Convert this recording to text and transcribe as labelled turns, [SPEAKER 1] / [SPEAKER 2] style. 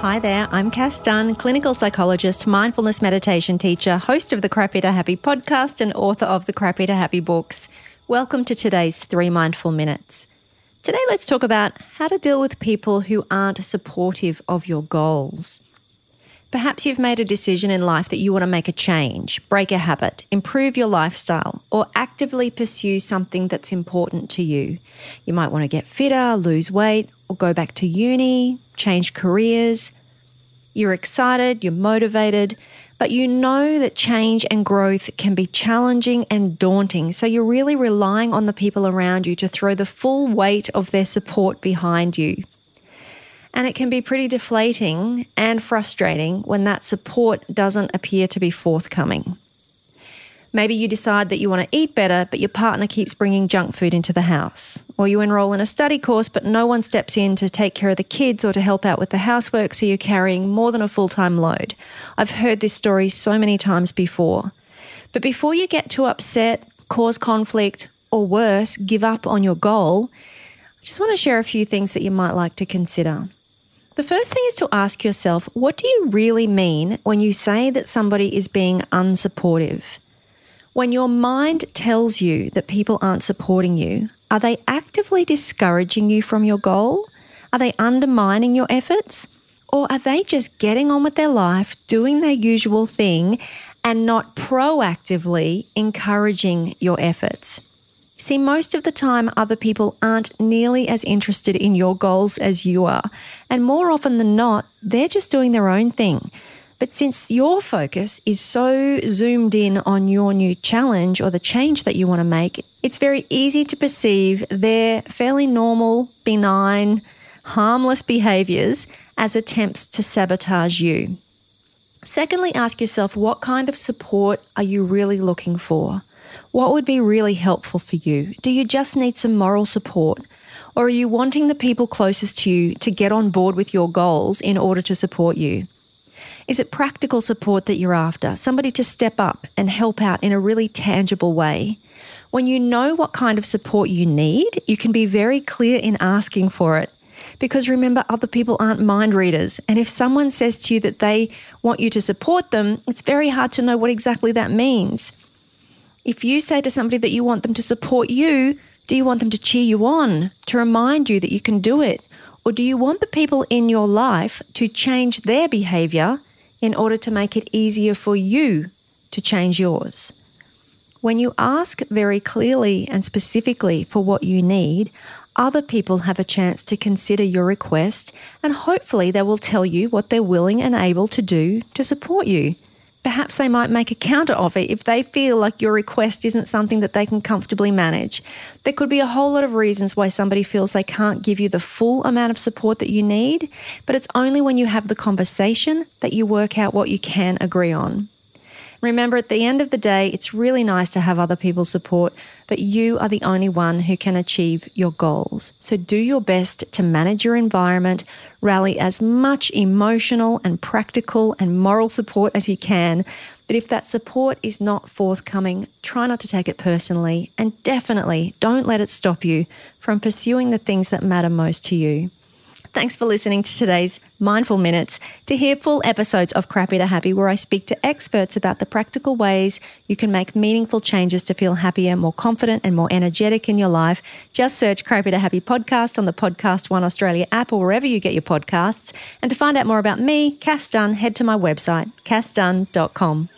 [SPEAKER 1] Hi there, I'm Cass Dunn, clinical psychologist, mindfulness meditation teacher, host of the Crappy to Happy podcast, and author of the Crappy to Happy books. Welcome to today's Three Mindful Minutes. Today, let's talk about how to deal with people who aren't supportive of your goals. Perhaps you've made a decision in life that you want to make a change, break a habit, improve your lifestyle, or actively pursue something that's important to you. You might want to get fitter, lose weight, or go back to uni, change careers. You're excited, you're motivated, but you know that change and growth can be challenging and daunting. So you're really relying on the people around you to throw the full weight of their support behind you. And it can be pretty deflating and frustrating when that support doesn't appear to be forthcoming. Maybe you decide that you want to eat better, but your partner keeps bringing junk food into the house. Or you enroll in a study course, but no one steps in to take care of the kids or to help out with the housework, so you're carrying more than a full time load. I've heard this story so many times before. But before you get too upset, cause conflict, or worse, give up on your goal, I just want to share a few things that you might like to consider. The first thing is to ask yourself what do you really mean when you say that somebody is being unsupportive? When your mind tells you that people aren't supporting you, are they actively discouraging you from your goal? Are they undermining your efforts? Or are they just getting on with their life, doing their usual thing, and not proactively encouraging your efforts? See, most of the time, other people aren't nearly as interested in your goals as you are. And more often than not, they're just doing their own thing. But since your focus is so zoomed in on your new challenge or the change that you want to make, it's very easy to perceive their fairly normal, benign, harmless behaviors as attempts to sabotage you. Secondly, ask yourself what kind of support are you really looking for? What would be really helpful for you? Do you just need some moral support? Or are you wanting the people closest to you to get on board with your goals in order to support you? Is it practical support that you're after? Somebody to step up and help out in a really tangible way? When you know what kind of support you need, you can be very clear in asking for it. Because remember, other people aren't mind readers. And if someone says to you that they want you to support them, it's very hard to know what exactly that means. If you say to somebody that you want them to support you, do you want them to cheer you on, to remind you that you can do it? Or do you want the people in your life to change their behavior in order to make it easier for you to change yours. When you ask very clearly and specifically for what you need, other people have a chance to consider your request and hopefully they will tell you what they're willing and able to do to support you. Perhaps they might make a counter offer if they feel like your request isn't something that they can comfortably manage. There could be a whole lot of reasons why somebody feels they can't give you the full amount of support that you need, but it's only when you have the conversation that you work out what you can agree on. Remember, at the end of the day, it's really nice to have other people's support, but you are the only one who can achieve your goals. So do your best to manage your environment, rally as much emotional and practical and moral support as you can. But if that support is not forthcoming, try not to take it personally and definitely don't let it stop you from pursuing the things that matter most to you. Thanks for listening to today's Mindful Minutes. To hear full episodes of Crappy to Happy, where I speak to experts about the practical ways you can make meaningful changes to feel happier, more confident, and more energetic in your life, just search Crappy to Happy podcast on the Podcast One Australia app or wherever you get your podcasts. And to find out more about me, Cass Dunn, head to my website, cassdunn.com.